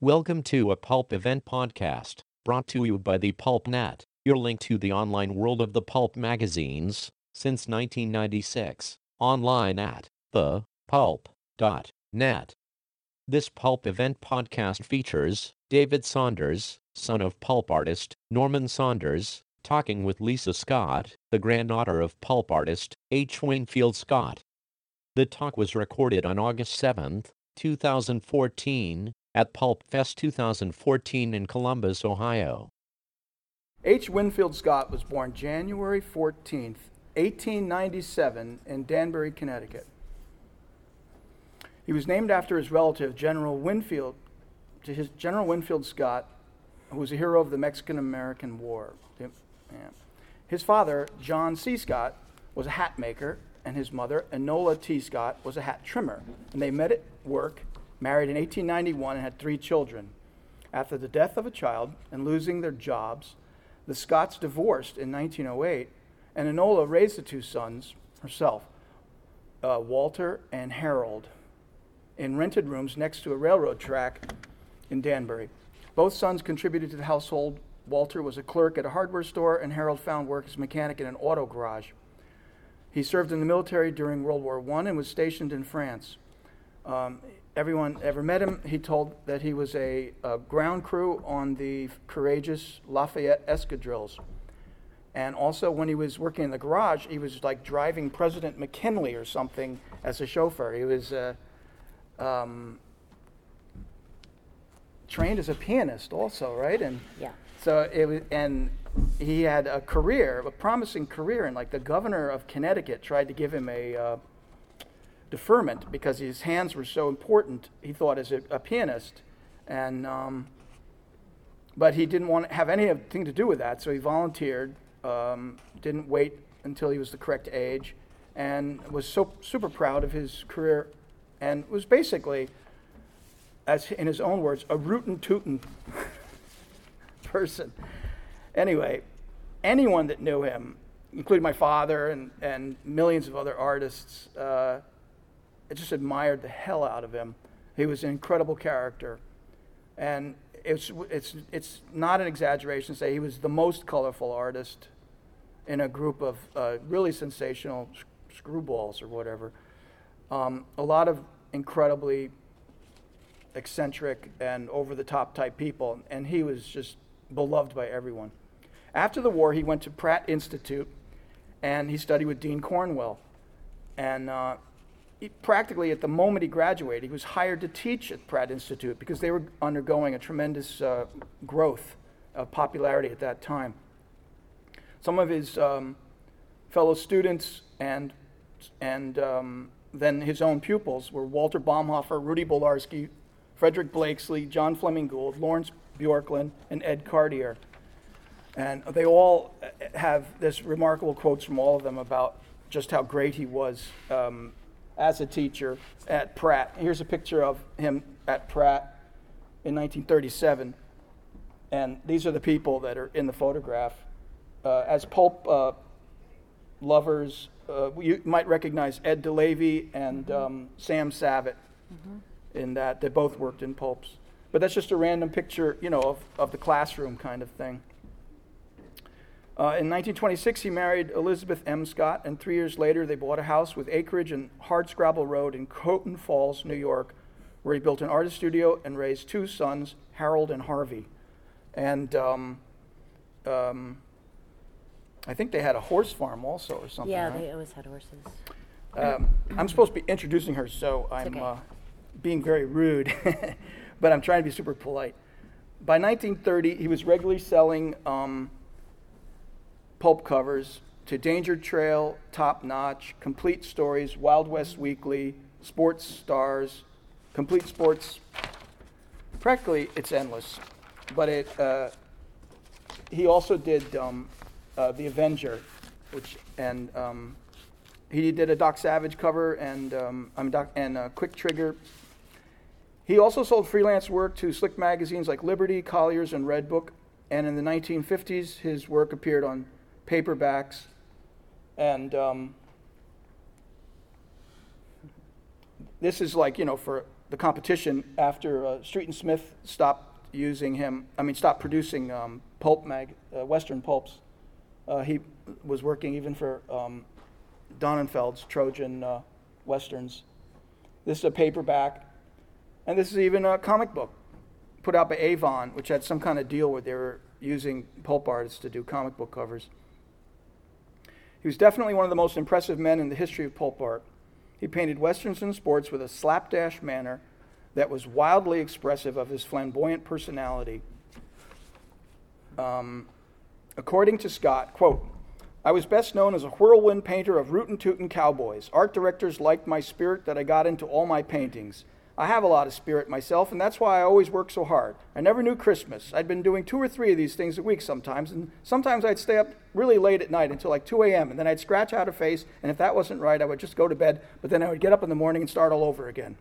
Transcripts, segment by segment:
Welcome to a Pulp Event podcast, brought to you by the Pulp Net, your link to the online world of the pulp magazines since 1996, online at thepulp.net. This Pulp Event podcast features David Saunders, son of pulp artist Norman Saunders, talking with Lisa Scott, the granddaughter of pulp artist H. Winfield Scott. The talk was recorded on August 7, 2014, at Pulp Fest 2014 in Columbus, Ohio. H. Winfield Scott was born January 14, 1897, in Danbury, Connecticut. He was named after his relative, General Winfield, to his General Winfield Scott, who was a hero of the Mexican American War. His father, John C. Scott, was a hat maker, and his mother, Enola T. Scott, was a hat trimmer. And they met at work, married in 1891, and had three children. After the death of a child and losing their jobs, the Scotts divorced in 1908, and Enola raised the two sons herself, uh, Walter and Harold, in rented rooms next to a railroad track in Danbury. Both sons contributed to the household. Walter was a clerk at a hardware store, and Harold found work as a mechanic in an auto garage. He served in the military during World War I and was stationed in France. Um, everyone ever met him, he told that he was a, a ground crew on the courageous Lafayette escadrilles. And also, when he was working in the garage, he was like driving President McKinley or something as a chauffeur. He was uh, um, trained as a pianist, also, right? And Yeah. so it was, and he had a career, a promising career, and like the governor of Connecticut tried to give him a uh, deferment because his hands were so important. He thought as a, a pianist, and um, but he didn't want to have anything to do with that, so he volunteered. Um, didn't wait until he was the correct age, and was so super proud of his career, and was basically, as in his own words, a rootin' tootin' person. Anyway, anyone that knew him, including my father and, and millions of other artists, uh, just admired the hell out of him. He was an incredible character. And it's, it's, it's not an exaggeration to say he was the most colorful artist in a group of uh, really sensational screwballs or whatever. Um, a lot of incredibly eccentric and over the top type people, and he was just beloved by everyone. After the war, he went to Pratt Institute and he studied with Dean Cornwell. And uh, he, practically at the moment he graduated, he was hired to teach at Pratt Institute because they were undergoing a tremendous uh, growth of popularity at that time. Some of his um, fellow students and, and um, then his own pupils were Walter Baumhofer, Rudy Belarski, Frederick Blakeslee, John Fleming Gould, Lorence Bjorklund, and Edd Cartier. And they all uh, have this remarkable quotes from all of them about just how great he was um, as a teacher at Pratt. Here's a picture of him at Pratt in 1937. And these are the people that are in the photograph. Uh, as pulp uh, lovers, uh, you might recognize Ed DeLavy and um, Sam Savitt in that. They both worked in pulps. But that's just a random picture, you know, of, of the classroom kind of thing. Uh, in 1926, he married Elizabeth M. Scott, and three years later, they bought a house with acreage in Hardscrabble Road in Croton Falls, New York, where he built an artist studio and raised two sons, Harold and Harvey. And um, um, I think they had a horse farm also, or something. Yeah, right? they always had horses. Um, I'm supposed to be introducing her, so I'm okay. uh, being very rude, but I'm trying to be super polite. By 1930, he was regularly selling um, pulp covers to Danger Trail, Top Notch, Complete Stories, Wild West Weekly, Sports Stars, Complete Sports. Practically, it's endless. But it, uh, he also did um, uh, The Avenger, which, and um, he did a Doc Savage cover and, um, I'm Doc, and uh, Quick Trigger. He also sold freelance work to slick magazines like Liberty, Collier's, and Redbook. And in the 1950s, his work appeared on paperbacks. And um, this is like, you know, for the competition after uh, Street and Smith stopped using him. I mean, stopped producing um, pulp mag, uh, Western pulps. Uh, he was working even for um, Donenfeld's Trojan uh, Westerns. This is a paperback, and this is even a comic book put out by Avon, which had some kind of deal where they were using pulp artists to do comic book covers. He was definitely one of the most impressive men in the history of pulp art. He painted westerns and sports with a slapdash manner that was wildly expressive of his flamboyant personality. Um, according to Scott, quote, I was best known as a whirlwind painter of rootin' tootin' cowboys. Art directors liked my spirit that I got into all my paintings. I have a lot of spirit myself, and that's why I always work so hard. I never knew Christmas. I'd been doing two or three of these things a week sometimes, and sometimes I'd stay up really late at night until like 2 a.m., and then I'd scratch out a face, and if that wasn't right, I would just go to bed, but then I would get up in the morning and start all over again.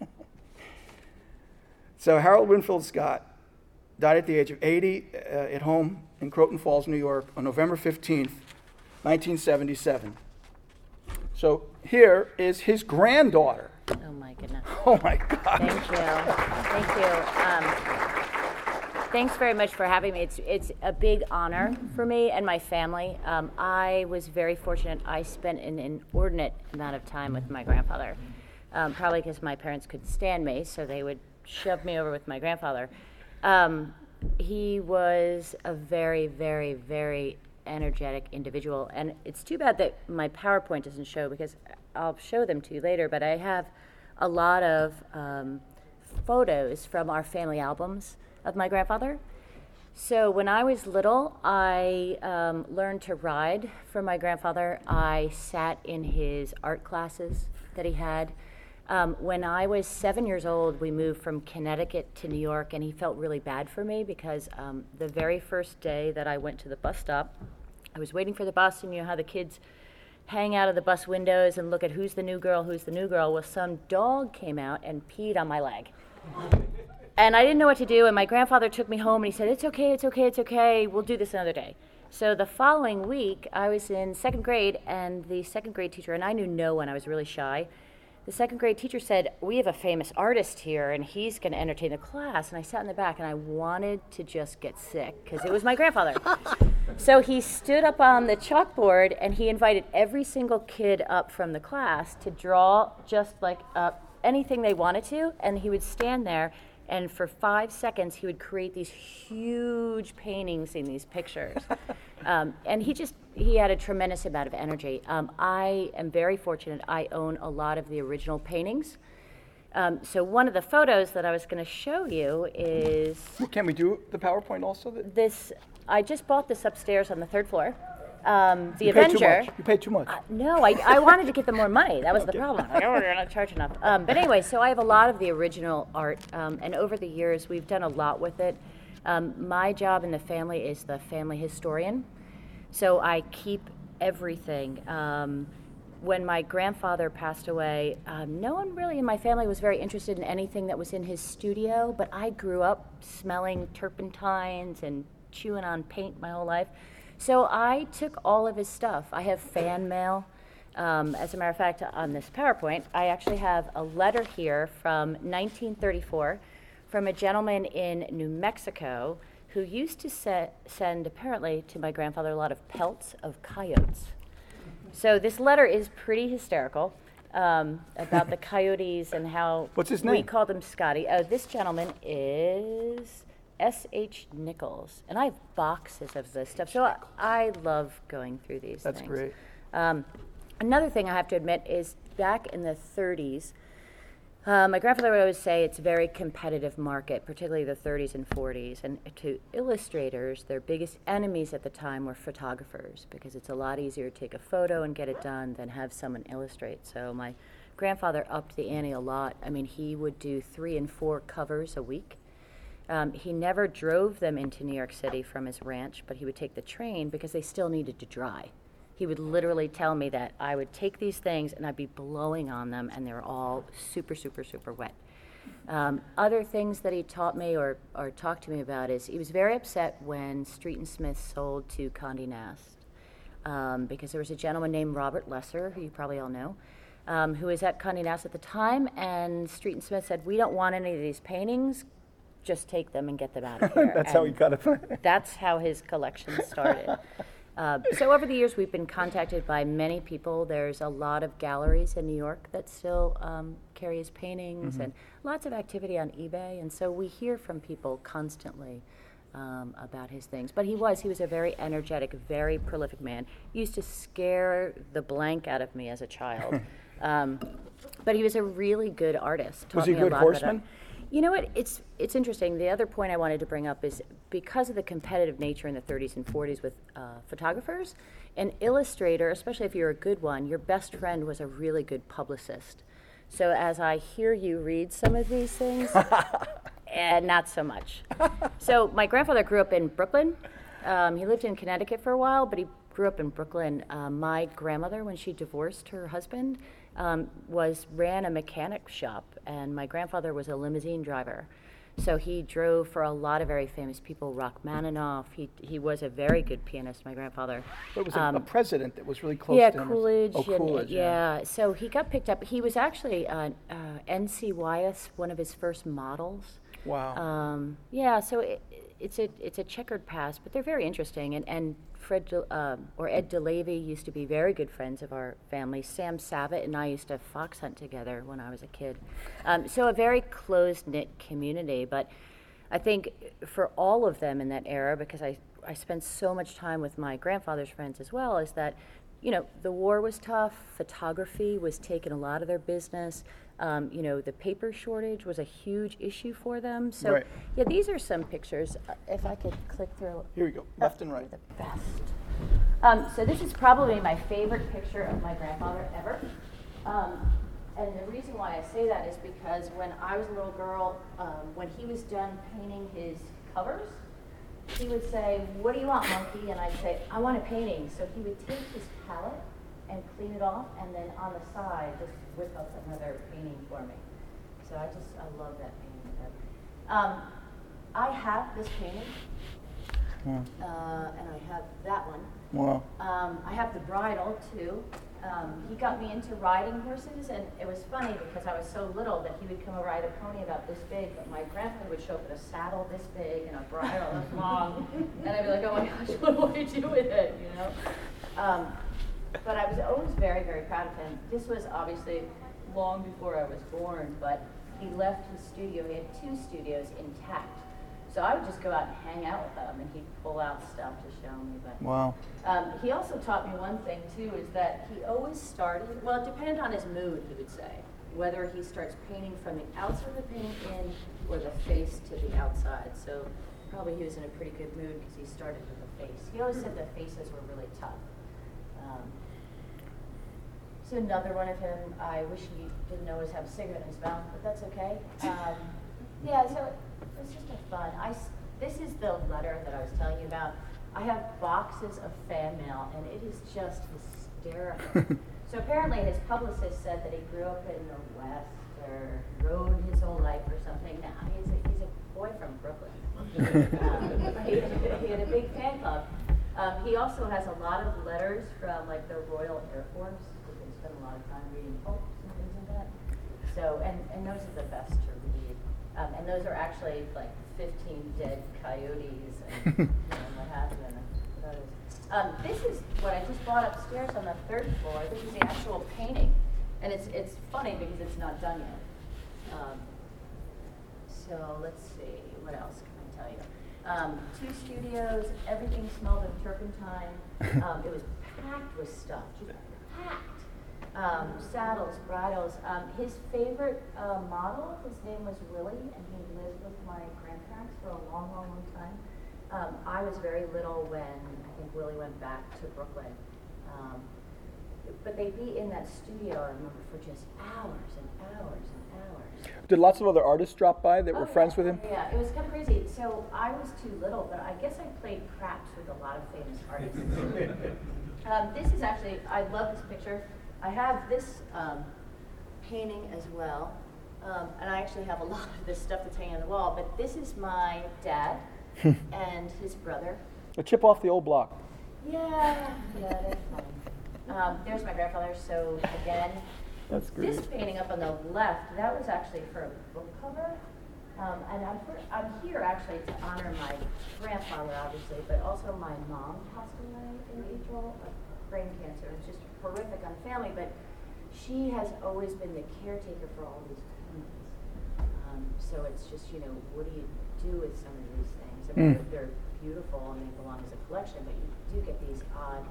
so Harold Winfield Scott died at the age of 80 uh, at home in Croton Falls, New York, on November 15th, 1977. So here is his granddaughter. Oh my goodness. Oh my God. Thank you. Thank you. Um, thanks very much for having me. It's it's a big honor for me and my family. Um, I was very fortunate. I spent an inordinate amount of time with my grandfather, um, probably because my parents could stand me, so they would shove me over with my grandfather. Um, he was a very, very, very energetic individual, and it's too bad that my PowerPoint doesn't show because I'll show them to you later, but I have a lot of um, photos from our family albums of my grandfather. So when I was little, I um, learned to ride from my grandfather. I sat in his art classes that he had. Um, when I was seven years old, we moved from Connecticut to New York, and he felt really bad for me because um, the very first day that I went to the bus stop, I was waiting for the bus, and you know how the kids hang out of the bus windows and look at who's the new girl, who's the new girl. Well, some dog came out and peed on my leg. And I didn't know what to do, and my grandfather took me home and he said, It's okay, it's okay, it's okay, we'll do this another day. So the following week, I was in second grade, and the second grade teacher, and I knew no one, I was really shy. The second grade teacher said, We have a famous artist here, and he's going to entertain the class. And I sat in the back, and I wanted to just get sick because it was my grandfather. So he stood up on the chalkboard and he invited every single kid up from the class to draw just like uh, anything they wanted to, and he would stand there. And for five seconds, he would create these huge paintings in these pictures. um, and he just, he had a tremendous amount of energy. Um, I am very fortunate. I own a lot of the original paintings. Um, so one of the photos that I was going to show you is Can we do the PowerPoint also? That- this I just bought this upstairs on the third floor. Um, the you paid too Avenger. much. You paid too much. Uh, no, I, I wanted to get them more money. That was the problem. Like, oh, not charge enough. Um, but anyway, so I have a lot of the original art, um, and over the years, we've done a lot with it. Um, my job in the family is the family historian, so I keep everything. Um, when my grandfather passed away, um, no one really in my family was very interested in anything that was in his studio, but I grew up smelling turpentines and chewing on paint my whole life. So I took all of his stuff. I have fan mail. Um, as a matter of fact, on this PowerPoint, I actually have a letter here from 1934 from a gentleman in New Mexico who used to se- send, apparently, to my grandfather a lot of pelts of coyotes. So this letter is pretty hysterical um, about the coyotes and how What's his name? we name? call them Scotty. Uh, this gentleman is S.H. Nichols, and I have boxes of this stuff. So I, I love going through these That's things. great. Um, another thing I have to admit is back in the 30s, uh, my grandfather would always say it's a very competitive market, particularly the 30s and 40s. And to illustrators, their biggest enemies at the time were photographers because it's a lot easier to take a photo and get it done than have someone illustrate. So my grandfather upped the ante a lot. I mean, he would do three and four covers a week. Um, he never drove them into New York City from his ranch, but he would take the train because they still needed to dry. He would literally tell me that I would take these things and I'd be blowing on them, and they were all super, super, super wet. Um, other things that he taught me or, or talked to me about is he was very upset when Street and Smith sold to Condé Nast um, because there was a gentleman named Robert Lesser, who you probably all know, um, who was at Condé Nast at the time, and Street and Smith said, "We don't want any of these paintings. Just take them and get them out of here." That's how he got it. that's how his collection started. Uh, so over the years, we've been contacted by many people. There's a lot of galleries in New York that still um, carry his paintings, and lots of activity on eBay. And so we hear from people constantly um, about his things. But he was he was a very energetic, very prolific man. He used to scare the blank out of me as a child. um, but he was a really good artist. Was taught he a good horseman? You know what? It's it's interesting. The other point I wanted to bring up is because of the competitive nature in the 30s and 40s with uh, photographers, an illustrator, especially if you're a good one, your best friend was a really good publicist. So as I hear you read some of these things, and not so much. so my grandfather grew up in Brooklyn. Um, he lived in Connecticut for a while, but he grew up in Brooklyn. Uh, my grandmother, when she divorced her husband, um, was ran a mechanic shop, and my grandfather was a limousine driver. So he drove for a lot of very famous people, Rachmaninoff. He he was a very good pianist, my grandfather. But it was a, a president that was really close Um, Yeah, to him. Coolidge. Oh, and- Coolidge. yeah. So he got picked up. He was actually uh, uh, N.C. Wyeth, one of his first models. Wow. Um, yeah, so it, it's a it's a checkered past, but they're very interesting. And and Fred De, um, or Ed DeLavy used to be very good friends of our family. Sam Savitt and I used to fox hunt together when I was a kid. Um, so a very close knit community. But I think for all of them in that era, because I I spent so much time with my grandfather's friends as well, is that you know, the war was tough. Photography was taking a lot of their business. Um, you know, the paper shortage was a huge issue for them. So, Right. yeah, these are some pictures. Uh, If I could click through. Here we go, left and right. The best. Um, so this is probably my favorite picture of my grandfather ever. Um, and the reason why I say that is because when I was a little girl, um, when he was done painting his covers, he would say, "What do you want, monkey?" And I'd say, "I want a painting." So he would take his palette and clean it off, and then on the side just whip up another painting for me. So I just I love that painting. Um, I have this painting, uh, and I have that one. Wow. Um, I have the bridle too. Um, he got me into riding horses, and it was funny because I was so little that he would come and ride a pony about this big, but my grandfather would show up with a saddle this big and a bridle this long, and I'd be like, "Oh my gosh, what do I do with it?" You know. Um, but I was always very, very proud of him. This was obviously long before I was born, but he left his studio. He had two studios intact. So I would just go out and hang out with him, and he'd pull out stuff to show me. But Wow. um, he also taught me one thing too, is that he always started. Well, it depended on his mood, he would say, whether he starts painting from the outside of the painting in or the face to the outside. So probably he was in a pretty good mood because he started with the face. He always said the faces were really tough. Um, another one of him, I wish he didn't always have a cigarette in his mouth, but that's okay. Um, yeah, so it was just a fun. I s this is the letter that I was telling you about. I have boxes of fan mail, and it is just hysterical. so apparently, his publicist said that he grew up in the West or rode his whole life or something. Now he's a, he's a boy from Brooklyn. um, he, he had a big fan club. Um, he also has a lot of letters from like the Royal Air Force. Spend a lot of time reading books and things like that. So, and, and those are the best to read. Um, and those are actually like 15 dead coyotes and you know, what have you. And those. Um, this is what I just bought upstairs on the third floor. This is the actual painting. And it's, it's funny because it's not done yet. Um, so let's see, what else can I tell you? Um, two studios, everything smelled of turpentine. Um, it was packed with stuff, just packed. Um, saddles, bridles. Um, his favorite uh, model, his name was Willie, and he lived with my grandparents for a long, long, long time. Um, I was very little when I think Willie went back to Brooklyn. Um, but they'd be in that studio, I remember, for just hours and hours and hours. Did lots of other artists drop by that were Oh, friends with him? Yeah, it was kind of crazy. So I was too little, but I guess I played craps with a lot of famous artists. um, this is actually, I love this picture. I have this um, painting as well. Um, and I actually have a lot of this stuff that's hanging on the wall, but this is my dad and his brother. A chip off the old block. Yeah, yeah, that's fine. Um, there's my grandfather. So again, That's great. This painting up on the left, that was actually for a book cover. Um, and I'm, for- I'm here actually to honor my grandfather, obviously, but also my mom passed away in April of brain cancer. It's just horrific on the family, but she has always been the caretaker for all these paintings. Um, so it's just, you know, what do you do with some of these things? I mean, Mm. they're, they're beautiful and they belong as a collection, but you do get these odd,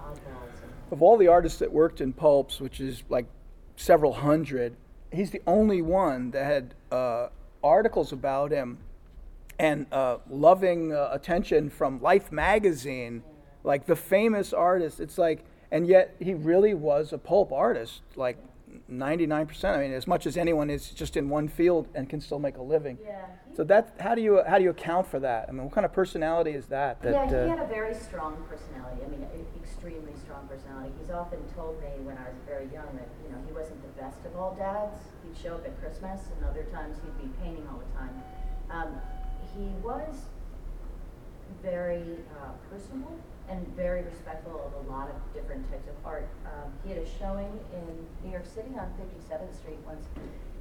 oddballs. And, Of all the artists that worked in pulps, which is like several hundred, he's the only one that had uh, articles about him and uh, loving uh, attention from Life magazine, like the famous artist. It's like, and yet he really was a pulp artist, like 99%. I mean, as much as anyone is just in one field and can still make a living. yeah. So that, how do you how do you account for that? I mean, what kind of personality is that? that yeah, he uh, had a very strong personality. I mean, extremely strong personality. He's often told me when I was very young that you know he wasn't the best of all dads. He'd show up at Christmas, and other times he'd be painting all the time. Um, he was very uh, personable and very respectful of a lot of different types of art. Um, he had a showing in New York City on 57th Street once,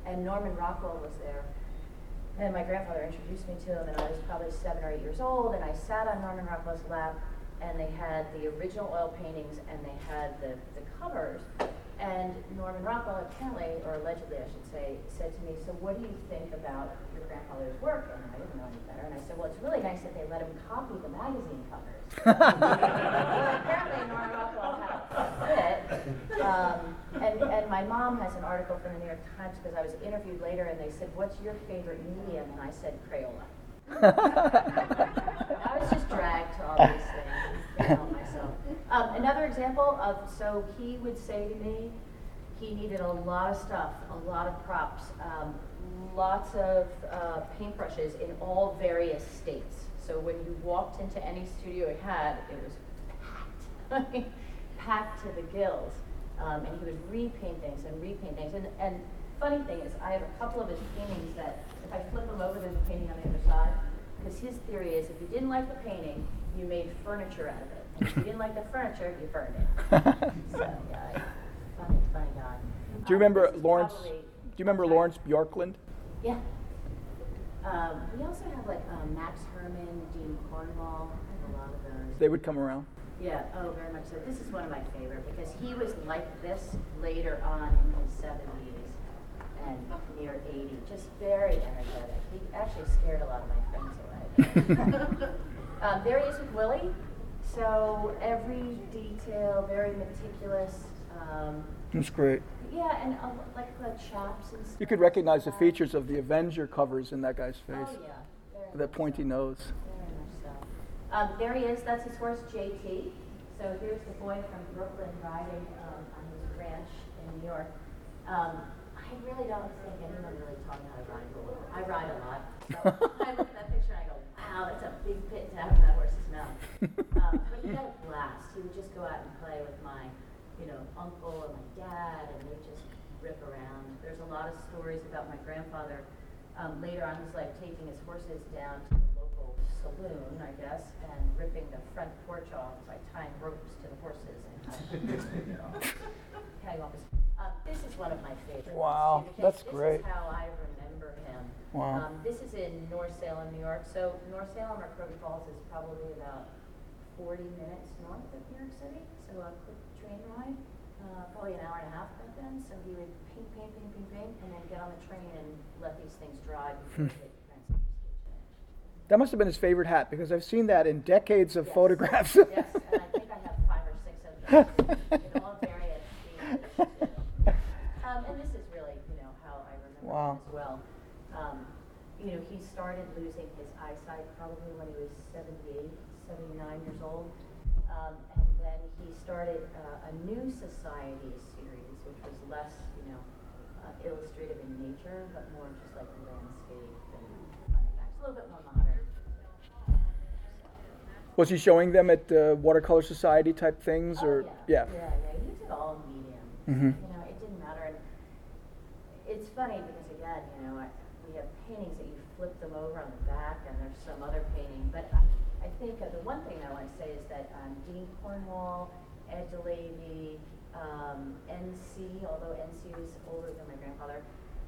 and Norman Rockwell was there. And my grandfather introduced me to him, and I was probably seven or eight years old, and I sat on Norman Rockwell's lap, and they had the original oil paintings, and they had the, the covers. And Norman Rockwell apparently, or allegedly I should say, said to me, so what do you think about your grandfather's work? And I didn't know any better, and I said, well, it's really nice that they let him copy the magazine covers. well, apparently Norman Rockwell had a fit. Um, and, and my mom has an article from the New York Times because I was interviewed later and they said, what's your favorite medium? And I said, Crayola. I was just dragged to all these things, you know. Um, another example of, so he would say to me, he needed a lot of stuff, a lot of props, um, lots of uh, paintbrushes in all various states. So when you walked into any studio he had, it was packed, packed to the gills. Um, and he would repaint things and repaint things. And, and funny thing is, I have a couple of his paintings that, if I flip them over, there's a painting on the other side. Because his theory is, if you didn't like the painting, you made furniture out of it. If you didn't like the furniture, you burned it. So, yeah, funny, funny. Do you Um, remember is Lorence? probably- Do you remember Lorence Bjorklund? Yeah. Um, we also have like um, Max Herman, Dean Cornwell. A lot of those. They would come around. Yeah, oh, very much so. This is one of my favorite because he was like this later on in his 70s and near 80. Just very energetic. He actually scared a lot of my friends away. um, there he is with Willie. So every detail, very meticulous. Um, That's great. yeah, and uh, like the chaps and stuff. You could recognize the features of the Avenger covers in that guy's face. Oh, yeah. That pointy so. nose. Very much so. Um, there he is. That's his horse, JT. So here's the boy from Brooklyn riding um, on his ranch in New York. Um, I really don't think anyone really taught me how to ride. I ride a lot. So I look at that picture and I go, wow, that's a big pit to have in that horse's mouth. Um, but he had a blast. He would just go out and play with my, you know, uncle and my dad, and they'd just rip around. There's a lot of stories about my grandfather um, later on in his life taking his horses down to the local saloon, I guess, and ripping the front porch off by tying ropes to the horses and cutting off his. Um, this is one of my favorites. Wow, too, because that's this great. Is how I remember him. Wow. Um, this is in North Salem, New York. So North Salem or Croton Falls is probably about 40 minutes north of New York City. So a quick train ride, uh, probably an hour and a half back then. So he would paint, paint, paint, paint, paint, and then get on the train and let these things dry before they transfer to. That must have been his favorite hat because I've seen that in decades of Yes. photographs. Yes, and I think I have five or six of them in all various stages. Um, and this is really, you know, how I remember Wow. him as well. Um, you know, he started losing his eyesight probably when he was 78, 79 years old. Um, and then he started uh, a new society series, which was less, you know, uh, illustrative in nature, but more just like landscape and fun a little bit more modern. Was he showing them at uh, watercolor society type things, Oh, or yeah. yeah, yeah. He did all mediums. Mhm. You know, it didn't matter. And it's funny because again, you know, I, we have paintings that you flip them over on the back, and there's some other painting. But I, I think uh, the one thing I want to say is that um, Dean Cornwell, Ed DeLavy, um, NC, although NC was older than my grandfather,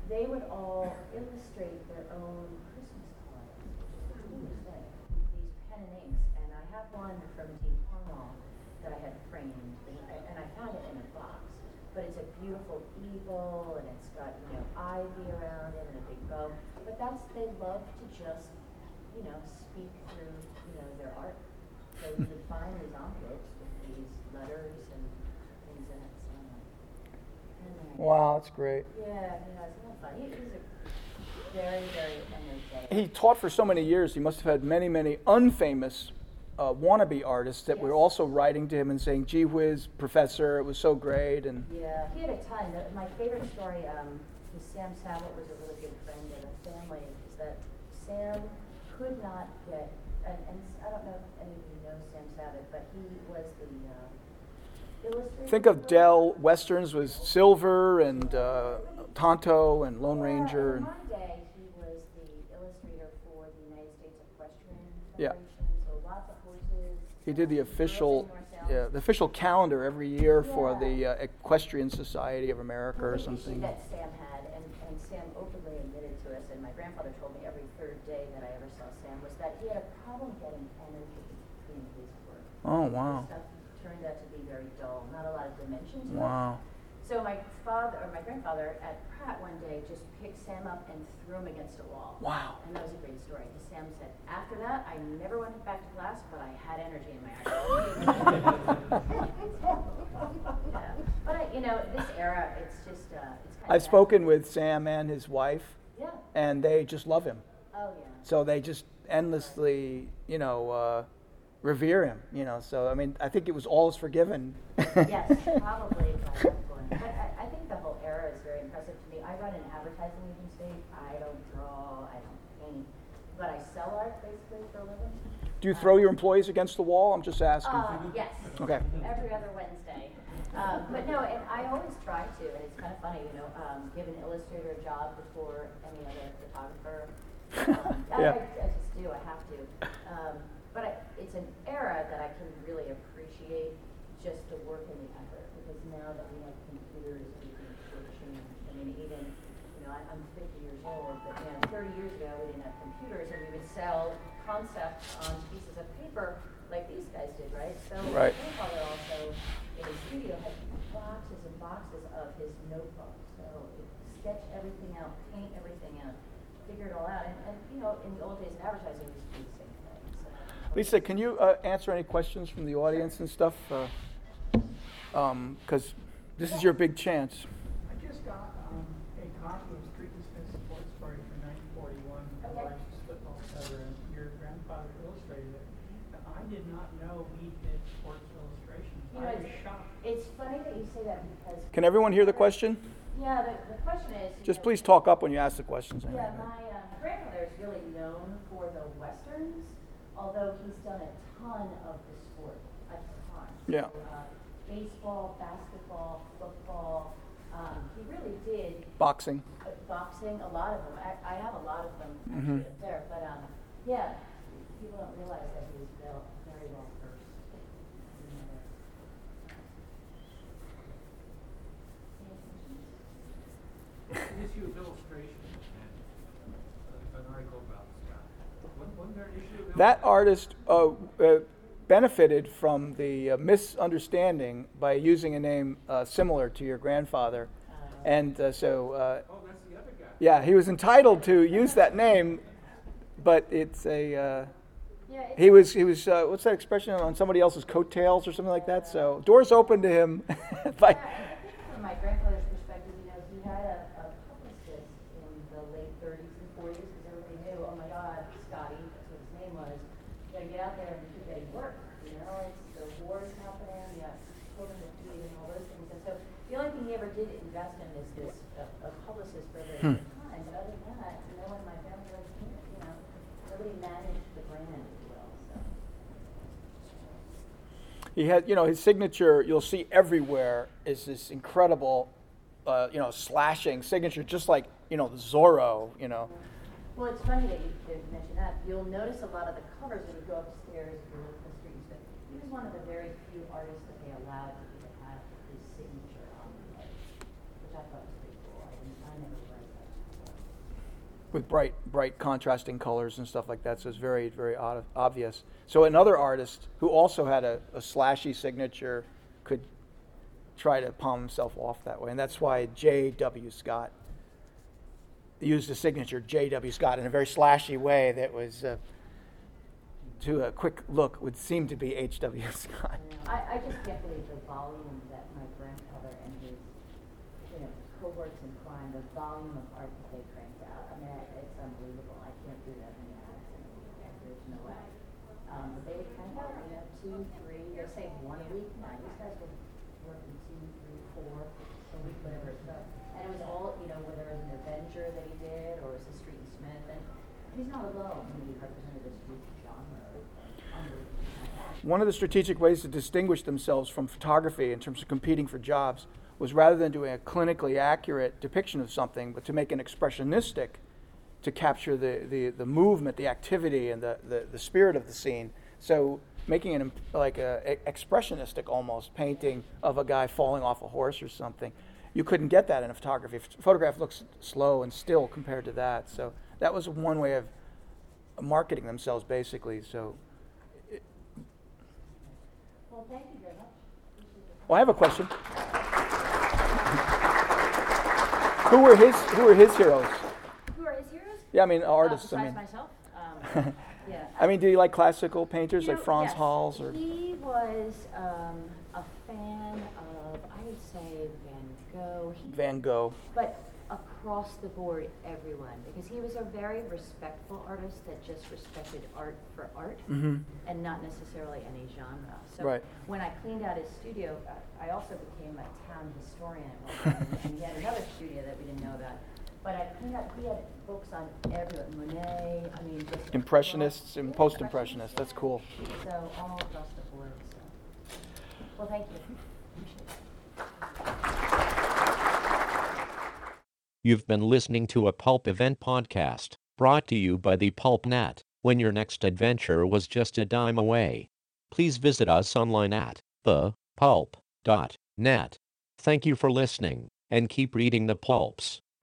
they would all illustrate their own Christmas cards, which is thing. These pen and inks, and I have one from Dean Cornwell that I had framed, and I, and I found it in a box. But it's a beautiful eagle, and it's got you know ivy around it and a big bow. But that's they love to just you know speak through you know their art. So you could find these envelopes with these letters and things in it. So, and, uh, Wow, that's great. yeah, yeah, it's not fun. He, he's a very, very energetic. He taught for so many years. He must have had many, many unfamous uh, wannabe artists that were also writing to him and saying, "Gee whiz, professor, it was so great." And Yeah, he had a ton. My favorite story, um, was Sam Savitt was a really good friend of the family, is that Sam could not get, and, and I don't know if any of you know Sam Savitt, but he was the, uh, illustrator. think of for- Dell Westerns with Silver and uh, Tonto and Lone Yeah, Ranger. In And, my day, he was the illustrator for the United States Equestrian Yeah. Federation, so lots of horses. he did the um, official, yeah, the official calendar every year for the uh, Equestrian Society of America or something. issue that Sam had, and, and Sam openly admitted to us, and my grandfather told me every third day that I ever saw Sam, was that he had a problem getting energy in his work. Oh wow, His stuff turned out to be very dull, not a lot of dimension to it. wow. So my father, or my grandfather at Pratt one day just picked Sam up and threw him against a wall. Wow. And that was a great story. And Sam said, after that, I never went back to class, but I had energy in my eyes. yeah. But I, you know, this era, it's just, uh, it's kind I've spoken with Sam and his wife, Yeah. and they just love him. Oh yeah. So they just endlessly, you know, uh, revere him. You know, so I mean, I think it was all is forgiven. yes, probably by that point. But I, I think the whole era is very impressive to me. I run an advertising agency. I don't draw. I don't paint. But I sell art basically for a living. Do you throw your employees against the wall? I'm just asking. Uh, yes. Okay. Every other Wednesday. Um, but no, and I always try to, and it's kind of funny, you know, um, give an illustrator a job before any other photographer. Um, Yeah. I, I just do, I have to. It's an era that I can really appreciate just the work and the effort, because now that we have computers, everything's so changed. I mean, even, you know, I, I'm 50 years old, but you know, 30 years ago we didn't have computers, and we would sell concepts on pieces of paper like these guys did, right? So Right. my grandfather also in his studio had boxes and boxes of his notebooks. So sketch everything out, paint everything out, figure it all out. And, and you know, in the old days in advertising, we used to do the same thing. So. Lisa, can you uh, answer any questions from the audience and stuff? Because this is your big chance. I just got um, a copy of Street and Smith Sports Story from 1941, the Okay. licensed football cover, and your grandfather illustrated it. And I did not know we did sports illustrations. You know, I was it's, shocked. it's funny that you say that because. Can everyone hear the question? Yeah, the, the question is. Just know, please talk up when you ask the questions. Yeah, my uh, grandfather is really known for the westerns, although he's done a ton of the sport, a ton. Yeah. So, uh, baseball, basketball, football. Um, he really did Boxing. uh, boxing, a lot of them. I, I have a lot of them Mhm. up there, but um, yeah, people don't realize that he was built very well versed. An issue of illustration and uh, an article about Scott. Wasn't- Wasn't there an issue of That artist uh, uh, benefited from the uh, misunderstanding by using a name uh, similar to your grandfather. And uh, so, uh, Oh, that's the other guy. yeah, he was entitled to use that name, but it's a. Uh, Yeah, he was, he was uh, what's that expression, on somebody else's coattails or something like that? So, doors open to him. by, Yeah, I think from my grandfather's perspective, you know, he had a, a publicist in the late 30s and 40s because everybody knew, oh my God, Scotty, that's what his name was. You gotta get out there and keep getting work. You know, it's the war's happening, you got children to feed and all those things. And so the only thing he ever did invest in is this a, a publicist for a very Hmm. good time. But other than that, you know, when my family was here, you know, nobody managed the brand, if you will. So. He had, you know, his signature. You'll see everywhere is this incredible, uh, you know, slashing signature, just like you know Zorro. You know, Well, it's funny that you mention that. You'll notice a lot of the covers when you go upstairs you look at the streets, but he was one of the very few artists that they allowed to even have his signature on the edge, which I thought was pretty cool. I didn't, I never read that before. With bright, bright contrasting colors and stuff like that. So it's very, very obvious. So another artist who also had a, a slashy signature could try to palm himself off that way, and that's why J.W. Scott used the signature J.W. Scott in a very slashy way that was, uh, to a quick look, would seem to be H.W. Scott. I, I just can't believe the volume that my grandfather and his, you know, cohorts in crime, the volume of art that they cranked out. I mean, I- it's unbelievable. I can't do that many acts in a week. Like, There's no way. Um, but they would crank out, you know, two, three, they say one a week. Now, these guys were working two, three, four a week, whatever. So, and it was all, you know, whether it was an Avenger that he did or it was a Street and Smith. And he's not alone. I mean, he represented this huge genre. One of the strategic ways to distinguish themselves from photography in terms of competing for jobs was rather than doing a clinically accurate depiction of something, but to make an expressionistic to capture the, the, the movement, the activity, and the, the, the spirit of the scene. So making an like a, a expressionistic almost painting of a guy falling off a horse or something. You couldn't get that in a photography. Ph- Photograph looks slow and still compared to that. So that was one way of marketing themselves basically. So Well, thank you very much. Well, I have a question. who were his Who were his heroes? Who are his heroes? Yeah, I mean Uh, artists. I besides mean, myself. Um, yeah. I mean, do you like classical painters You like know, Franz yes, Hals or? He was um, a fan of, I would say, Van Gogh. He, Van Gogh. but across the board, everyone, because he was a very respectful artist that just respected art for art Mhm. and not necessarily any genre. So Right. when I cleaned out his studio, uh, I also became a town historian at one point, and he had another studio that we didn't know about. But I cleaned out, he had books on everyone, Monet, I mean, just. Impressionists and yeah, post-impressionists. That's cool. So all across the board, so. Well, thank you. Appreciate it. You've been listening to a Pulp Event podcast, brought to you by the Pulp Net. When your next adventure was just a dime away. Please visit us online at thepulp.net. Thank you for listening, and keep reading the pulps.